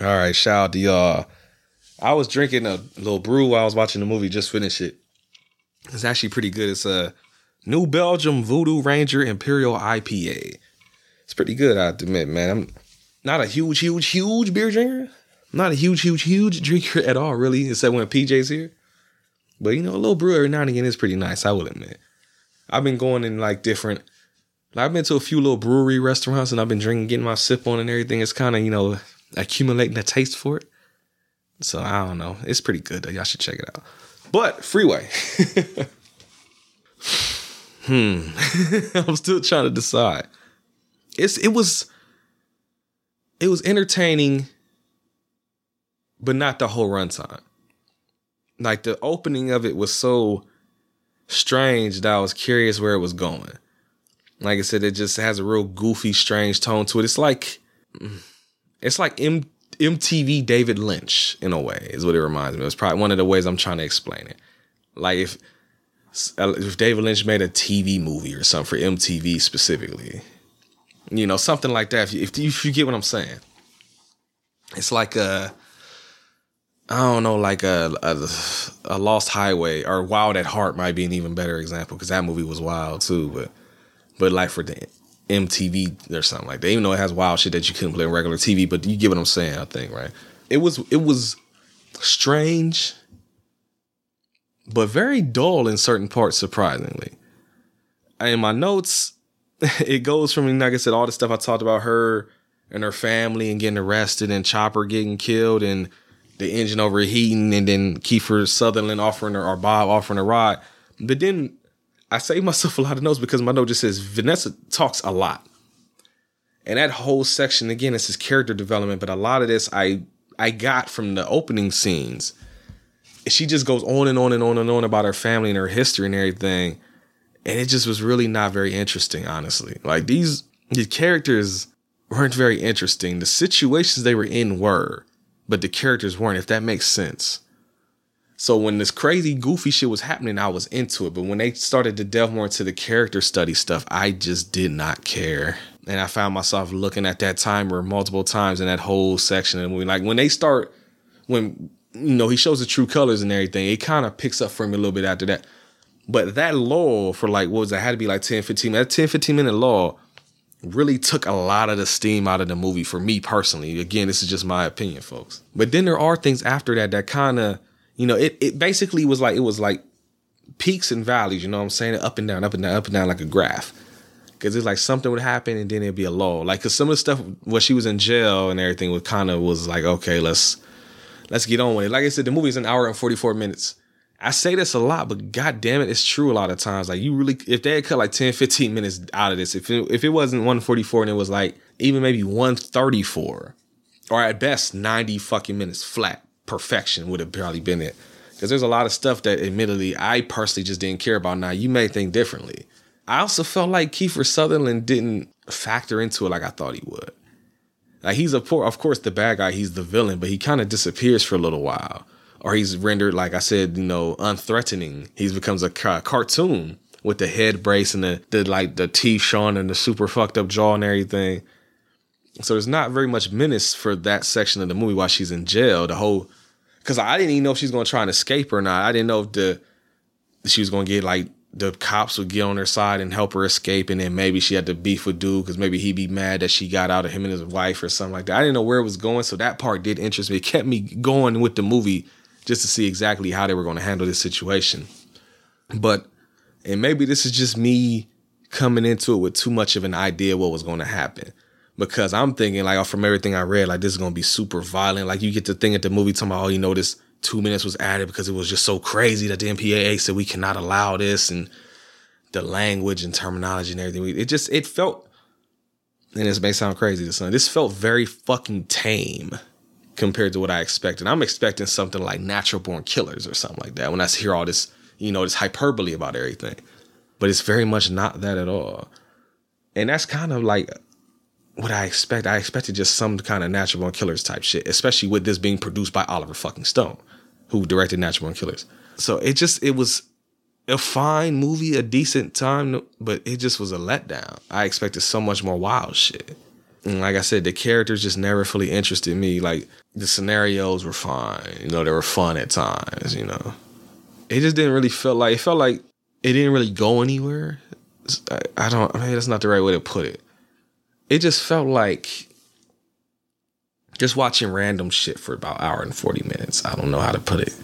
All right, shout out to y'all. I was drinking a little brew while I was watching the movie. Just finished it. It's actually pretty good. It's a New Belgium Voodoo Ranger Imperial IPA. It's pretty good, I admit, man. I'm not a huge, huge, huge beer drinker. I'm not a huge, huge, huge drinker at all, really, except when PJ's here. But you know, a little brew every now and again is pretty nice, I will admit. I've been going in like different I've been to a few little brewery restaurants and I've been drinking, getting my sip on and everything. It's kind of, you know, accumulating a taste for it. So I don't know. It's pretty good though. Y'all should check it out. But Freeway. hmm. I'm still trying to decide. It's it was it was entertaining, but not the whole runtime. Like the opening of it was so strange that I was curious where it was going. Like I said, it just has a real goofy, strange tone to it. It's like it's like M- MTV David Lynch in a way, is what it reminds me. It's probably one of the ways I'm trying to explain it. Like if uh, if David Lynch made a TV movie or something for MTV specifically, you know, something like that. If you, if you, if you get what I'm saying, it's like a I don't know, like a, a a Lost Highway or Wild at Heart might be an even better example because that movie was wild too. But but like for the MTV or something like that, even though it has wild shit that you couldn't play on regular TV, but you get what I'm saying. I think right. It was it was strange, but very dull in certain parts, surprisingly. In my notes, it goes from, like I said, all the stuff I talked about her and her family and getting arrested and Chopper getting killed and the engine overheating and then Kiefer Sutherland offering her or Bob offering a ride. But then I save myself a lot of notes because my note just says Vanessa talks a lot. And that whole section again is his character development, but a lot of this I I got from the opening scenes. She just goes on and on and on and on about her family and her history and everything. And it just was really not very interesting, honestly. Like these these characters weren't very interesting. The situations they were in were, but the characters weren't, if that makes sense. So when this crazy goofy shit was happening, I was into it. But when they started to delve more into the character study stuff, I just did not care. And I found myself looking at that timer multiple times in that whole section of the movie. Like when they start, when you know he shows the true colors and everything, it kind of picks up for me a little bit after that. But that lull for like what was it? Had to be like 10, 15 minutes. That 10, 15 minute lull really took a lot of the steam out of the movie for me personally. Again, this is just my opinion, folks. But then there are things after that that kind of, you know, it, it basically was like it was like peaks and valleys, you know what I'm saying? Up and down, up and down, up and down like a graph. Cause it's like something would happen and then it'd be a lull. Like cause some of the stuff when she was in jail and everything was kind of was like, okay, let's let's get on with it. Like I said, the movie is an hour and 44 minutes. I say this a lot, but god damn it, it's true a lot of times. Like you really if they had cut like 10, 15 minutes out of this, if it, if it wasn't 144 and it was like even maybe 134, or at best 90 fucking minutes flat, perfection would have probably been it. Because there's a lot of stuff that admittedly I personally just didn't care about. Now you may think differently. I also felt like Kiefer Sutherland didn't factor into it like I thought he would. Like he's a poor, of course, the bad guy, he's the villain, but he kind of disappears for a little while, or he's rendered, like I said, you know, unthreatening. He becomes a ca- cartoon with the head brace and the, the like the teeth showing and the super fucked up jaw and everything. So there's not very much menace for that section of the movie while she's in jail. The whole, because I didn't even know if she's to try and escape or not. I didn't know if the she was to get like the cops would get on her side and help her escape, and then maybe she had to beef with dude because maybe he'd be mad that she got out of him and his wife or something like that. I didn't know where it was going, so that part did interest me. It kept me going with the movie just to see exactly how they were to handle this situation. But and maybe this is just me coming into it with too much of an idea what was to happen. Because I'm thinking like from everything I read, like this is gonna be super violent. Like you get to think at the movie talking about, oh, you know, this two minutes was added because it was just so crazy that the MPAA said we cannot allow this and the language and terminology and everything. It just it felt, and this may sound crazy to some, this felt very fucking tame compared to what I expected. I'm expecting something like Natural Born Killers or something like that when I hear all this, you know, this hyperbole about everything. But it's very much not that at all. And that's kind of like what I expect. I expected just some kind of Natural Born Killers type shit, especially with this being produced by Oliver fucking Stone, who directed Natural Born Killers. So it just it was a fine movie, a decent time, but it just was a letdown. I expected so much more wild shit. And like I said, the characters just never fully interested me. Like the scenarios were fine, you know, they were fun at times, you know. It just didn't really feel like it felt like it didn't really go anywhere. I, I don't. I mean, that's not the right way to put it. It just felt like just watching random shit for about hour and forty minutes. I don't know how to put it.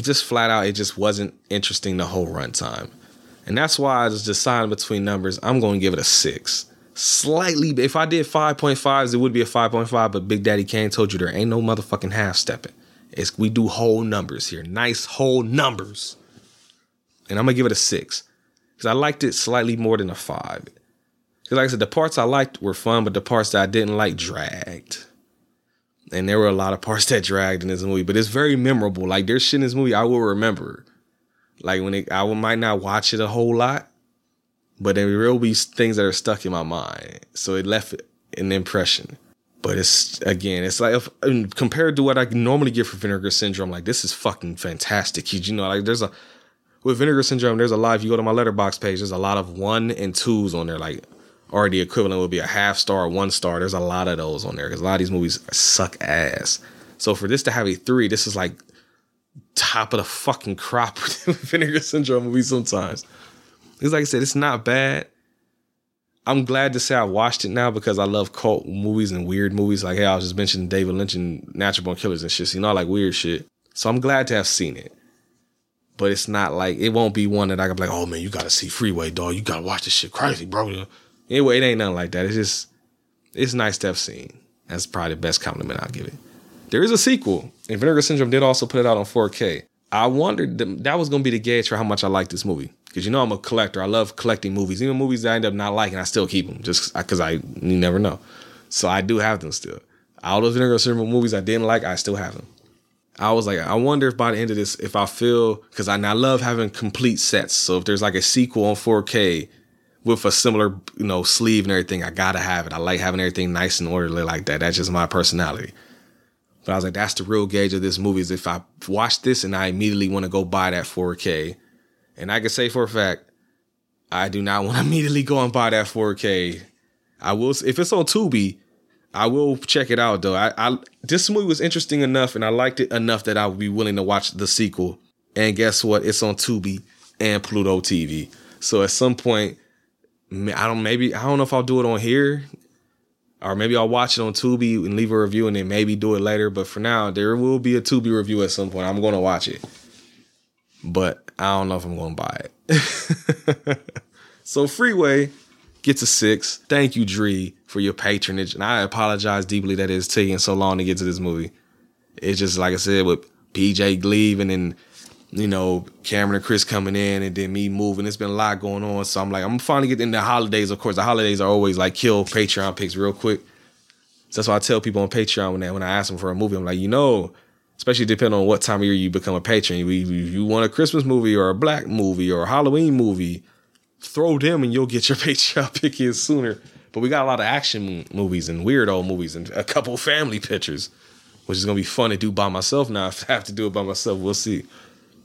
Just flat out, it just wasn't interesting the whole runtime, and that's why I was deciding between numbers. I'm going to give it a six. Slightly, if I did five point fives, it would be a five point five. But Big Daddy Kane told you there ain't no motherfucking half stepping. It's we do whole numbers here, nice whole numbers, and I'm gonna give it a six because I liked it slightly more than a five. Like I said, the parts I liked were fun, but the parts that I didn't like dragged. And there were a lot of parts that dragged in this movie, but it's very memorable. Like there's shit in this movie I will remember. Like when it, I might not watch it a whole lot, but there will be things that are stuck in my mind. So it left an impression. But it's again, it's like if, compared to what I normally get for Vinegar Syndrome, like this is fucking fantastic. You know, like there's a with Vinegar Syndrome, there's a lot. If you go to my Letterboxd page, there's a lot of one and twos on there. Like or the equivalent would be a half star, one star. There's a lot of those on there because a lot of these movies suck ass. So for this to have a three, this is like top of the fucking crop with Vinegar Syndrome movies sometimes. Because like I said, it's not bad. I'm glad to say I watched it now because I love cult movies and weird movies. Like, hey, I was just mentioning David Lynch and Natural Born Killers and shit. So, you know, I like weird shit. So I'm glad to have seen it. But it's not like it won't be one that I can be like, oh man, you gotta see Freeway, dog. You gotta watch this shit crazy, bro. Anyway, it ain't nothing like that. It's just it's nice to have seen. That's probably the best compliment I'll give it. There is a sequel, and Vinegar Syndrome did also put it out on 4K. I wondered that was gonna be the gauge for how much I like this movie. Because you know I'm a collector. I love collecting movies. Even movies that I end up not liking, I still keep them just because I you never know. So I do have them still. All those Vinegar Syndrome movies I didn't like, I still have them. I was like, I wonder if by the end of this, if I feel because I, I love having complete sets. So if there's like a sequel on 4K with a similar, you know, sleeve and everything, I gotta have it. I like having everything nice and orderly like that. That's just my personality. But I was like, that's the real gauge of this movie is if I watch this and I immediately want to go buy that 4K. And I can say for a fact, I do not want to immediately go and buy that 4K. I will if it's on Tubi, I will check it out though. I, I this movie was interesting enough and I liked it enough that I would be willing to watch the sequel. And guess what? It's on Tubi and Pluto TV. So at some point, I don't maybe I don't know if I'll do it on here or maybe I'll watch it on Tubi and leave a review and then maybe do it later. But for now, there will be a Tubi review at some point. I'm going to watch it, but I don't know if I'm going to buy it. so Freeway gets a six. Thank you, Dree, for your patronage, and I apologize deeply that it's taking so long to get to this movie. It's just like I said with PJ leaving and you know, Cameron and Chris coming in and then me moving. It's been a lot going on. So I'm like, I'm finally getting the holidays. Of course, the holidays are always like kill Patreon picks real quick. So that's why I tell people on Patreon when, they, when I ask them for a movie, I'm like, you know, especially depending on what time of year you become a patron. If you want a Christmas movie or a black movie or a Halloween movie, throw them and you'll get your Patreon pick in sooner. But we got a lot of action movies and weirdo movies and a couple family pictures, which is gonna be fun to do by myself now. If I have to do it by myself, we'll see.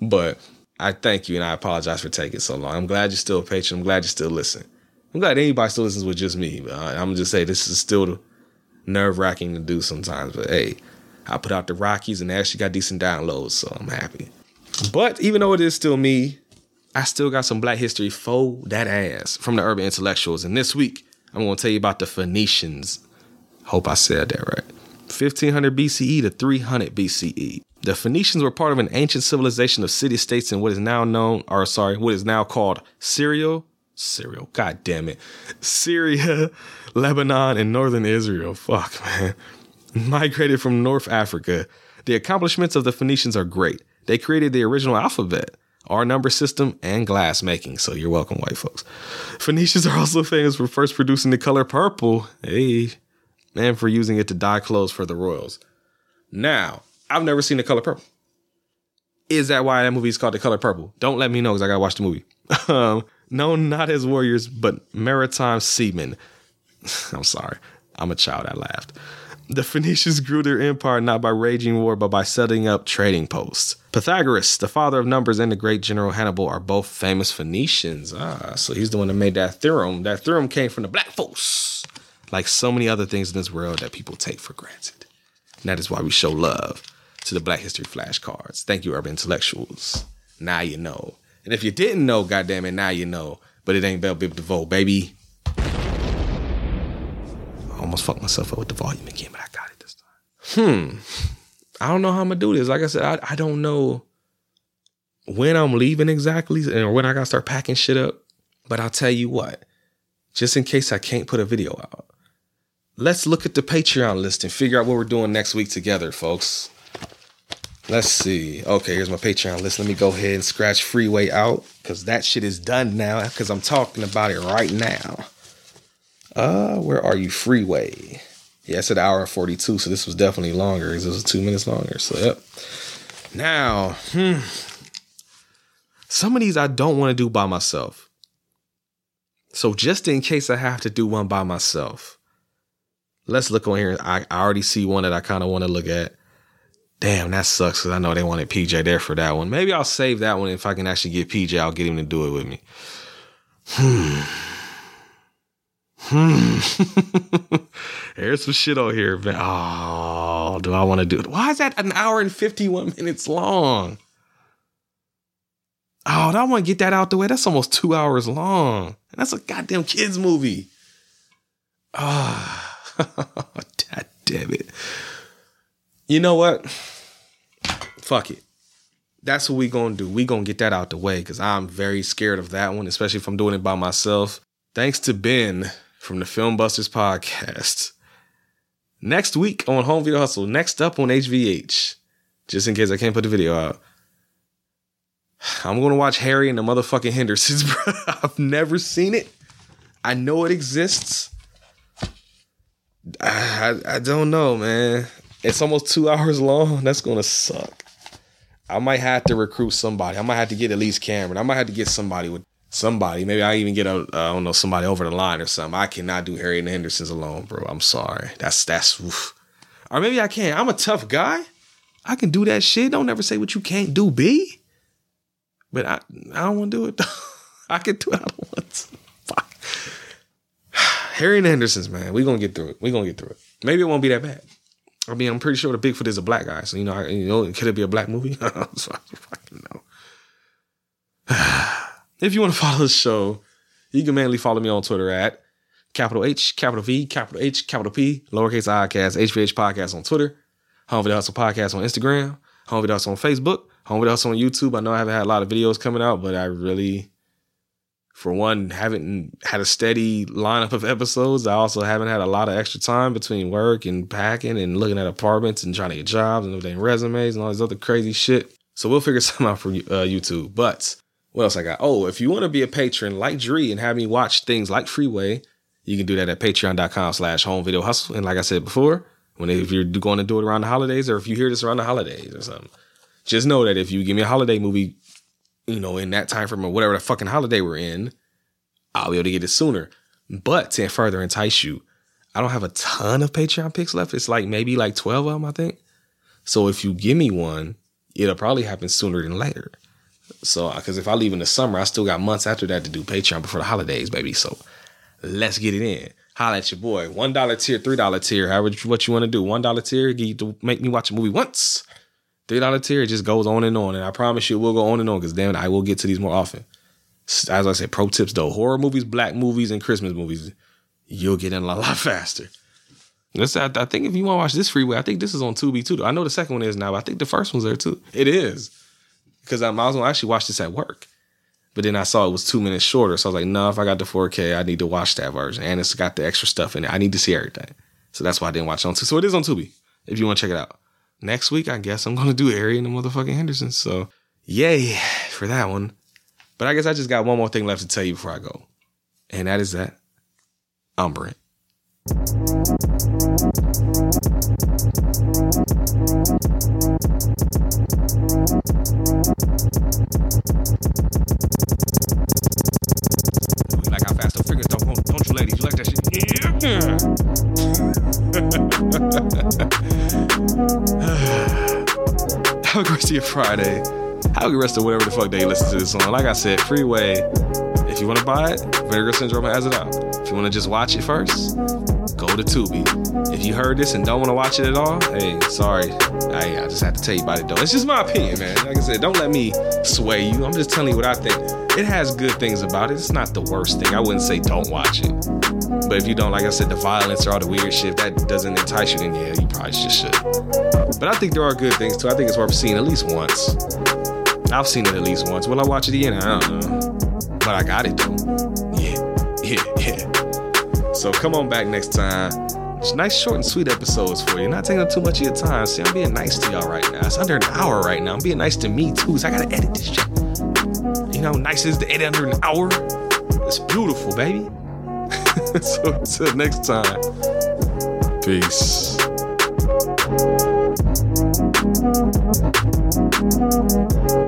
But I thank you and I apologize for taking so long. I'm glad you're still a patron. I'm glad you still listen. I'm glad anybody still listens with just me. I, am gonna just say this is still nerve wracking to do sometimes. But hey, I put out the Rockies and they actually got decent downloads, so I'm happy. But even though it is still me, I still got some Black History for that ass from the Urban Intellectuals. And this week, I'm gonna tell you about the Phoenicians. Hope I said that right. 1500 BCE to 300 BCE. The Phoenicians were part of an ancient civilization of city states in what is now known, or sorry, what is now called Syria. Syria, god damn it. Syria, Lebanon, and northern Israel. Fuck, man. Migrated from North Africa. The accomplishments of the Phoenicians are great. They created the original alphabet, our number system, and glass making. So you're welcome, white folks. Phoenicians are also famous for first producing the color purple. Hey, and for using it to dye clothes for the royals. Now, I've never seen The Color Purple. Is that why that movie is called The Color Purple? Don't let me know because I gotta watch the movie. um, known not as warriors, but maritime seamen. I'm sorry. I'm a child. I laughed. The Phoenicians grew their empire not by raging war, but by setting up trading posts. Pythagoras, the father of numbers, and the great general Hannibal are both famous Phoenicians. Ah, so he's the one that made that theorem. That theorem came from the black folks. Like so many other things in this world that people take for granted. And that is why we show love to the Black History flashcards. Thank you, urban intellectuals. Now you know. And if you didn't know, goddamn it, now you know. But it ain't Bell Biv DeVoe, baby. I almost fucked myself up with the volume again, but I got it this time. Hmm. I don't know how I'm gonna do this. Like I said, I, I don't know when I'm leaving exactly or when I gotta start packing shit up. But I'll tell you what, just in case I can't put a video out, let's look at the Patreon list and figure out what we're doing next week together, folks. Let's see. Okay, here's my Patreon list. Let me go ahead and scratch Freeway out because that shit is done now because I'm talking about it right now. Uh, where are you, Freeway? Yeah, it's an hour and 42, so this was definitely longer. This was two minutes longer. So, yep. Now, hmm. Some of these I don't want to do by myself. So, just in case I have to do one by myself, let's look on here. I, I already see one that I kind of want to look at. Damn, that sucks because I know they wanted PJ there for that one. Maybe I'll save that one if I can actually get PJ. I'll get him to do it with me. Hmm. Hmm. There's some shit on here. Man. Oh, do I want to do it? Why is that an hour and 51 minutes long? Oh, I want to get that out the way. That's almost two hours long. And that's a goddamn kids movie. Ah, oh, damn it. You know what? fuck it. That's what we gonna do. We gonna get that out the way because I'm very scared of that one, especially if I'm doing it by myself. Thanks to Ben from the Film Busters podcast. Next week on Home Video Hustle. Next up on HVH. Just in case I can't put the video out. I'm gonna watch Harry and the motherfucking Hendersons, bro. I've never seen it. I know it exists. I, I, I don't know, man. It's almost two hours long. That's gonna suck. I might have to recruit somebody. I might have to get at least Cameron. I might have to get somebody with somebody. Maybe I even get a uh, I don't know somebody over the line or something. I cannot do Harry and the Hendersons alone, bro. I'm sorry. That's that's. Oof. Or maybe I can. I'm a tough guy. I can do that shit. Don't ever say what you can't do, B. But I I don't want to do it. I can do it. I don't want to. Fuck. Harry and the Hendersons, man. We gonna get through it. We gonna get through it. Maybe it won't be that bad. I mean, I'm pretty sure the Bigfoot is a black guy, so you know, I, you know, could it be a black movie? so I fucking know. if you want to follow the show, you can mainly follow me on Twitter at capital H, capital V, capital H, capital P, lowercase i cast, HVH podcast on Twitter, Home Video Hustle podcast on Instagram, Home Video Hustle on Facebook, Home Video Hustle on YouTube. I know I haven't had a lot of videos coming out, but I really, for one, haven't had a steady lineup of episodes. I also haven't had a lot of extra time between work and packing and looking at apartments and trying to get jobs and updating resumes and all this other crazy shit. So we'll figure something out for uh, YouTube. But what else I got? Oh, if you want to be a patron like Dree and have me watch things like Freeway, you can do that at patreon.com slash home video hustle. And like I said before, when if you're going to do it around the holidays or if you hear this around the holidays or something, just know that if you give me a holiday movie, you know, in that time frame or whatever the fucking holiday we're in, I'll be able to get it sooner. But to further entice you, I don't have a ton of Patreon picks left. It's like maybe like 12 of them, I think. So if you give me one, it'll probably happen sooner than later. So, uh, because if I leave in the summer, I still got months after that to do Patreon before the holidays, baby. So, let's get it in. Holla at your boy. One dollar tier, three dollar tier, however what you want to do. One dollar tier, get you to make me watch a movie once. Three dollar tier, it just goes on and on, and I promise you, it will go on and on. Because damn, I will get to these more often. As I said, pro tips though: horror movies, black movies, and Christmas movies, you'll get in a lot faster. Let's, I, I think if you want to watch this freeway, I think this is on Tubi too. I know the second one is now, but I think the first one's there too. It is because I was gonna actually watch this at work, but then I saw it was two minutes shorter, so I was like, no, if I got the 4K, I need to watch that version, and it's got the extra stuff in it. I need to see everything, so that's why I didn't watch it on Tubi. So it is on Tubi if you want to check it out. Next week, I guess I'm gonna do Harry and the motherfucking Hendersons. So yay for that one. But I guess I just got one more thing left to tell you before I go, and that is that I'm Brent. Day Friday. Have a good rest of whatever the fuck day you listen to this on. Like I said, Freeway. If you want to buy it, Vinegar Syndrome has it out. If you want to just watch it first, go to Tubi. If you heard this and don't want to watch it at all, hey, sorry. I, I just have to tell you about it though. It's just my opinion, man. Like I said, don't let me sway you. I'm just telling you what I think. It has good things about it. It's not the worst thing. I wouldn't say don't watch it. But if you don't, like I said, the violence or all the weird shit, that doesn't entice you, then yeah, you probably just should. But I think there are good things too. I think it's worth seeing at least once. I've seen it at least once. Will I watch it again? I don't know. But I got it though. Yeah, yeah, yeah. So come on back next time. It's nice, short, and sweet episodes for you. Not taking up too much of your time. See, I'm being nice to y'all right now. It's under an hour right now. I'm being nice to me too, so I gotta edit this shit. You know, nice is to edit under an hour. It's beautiful, baby. so until next time, peace. Thank you.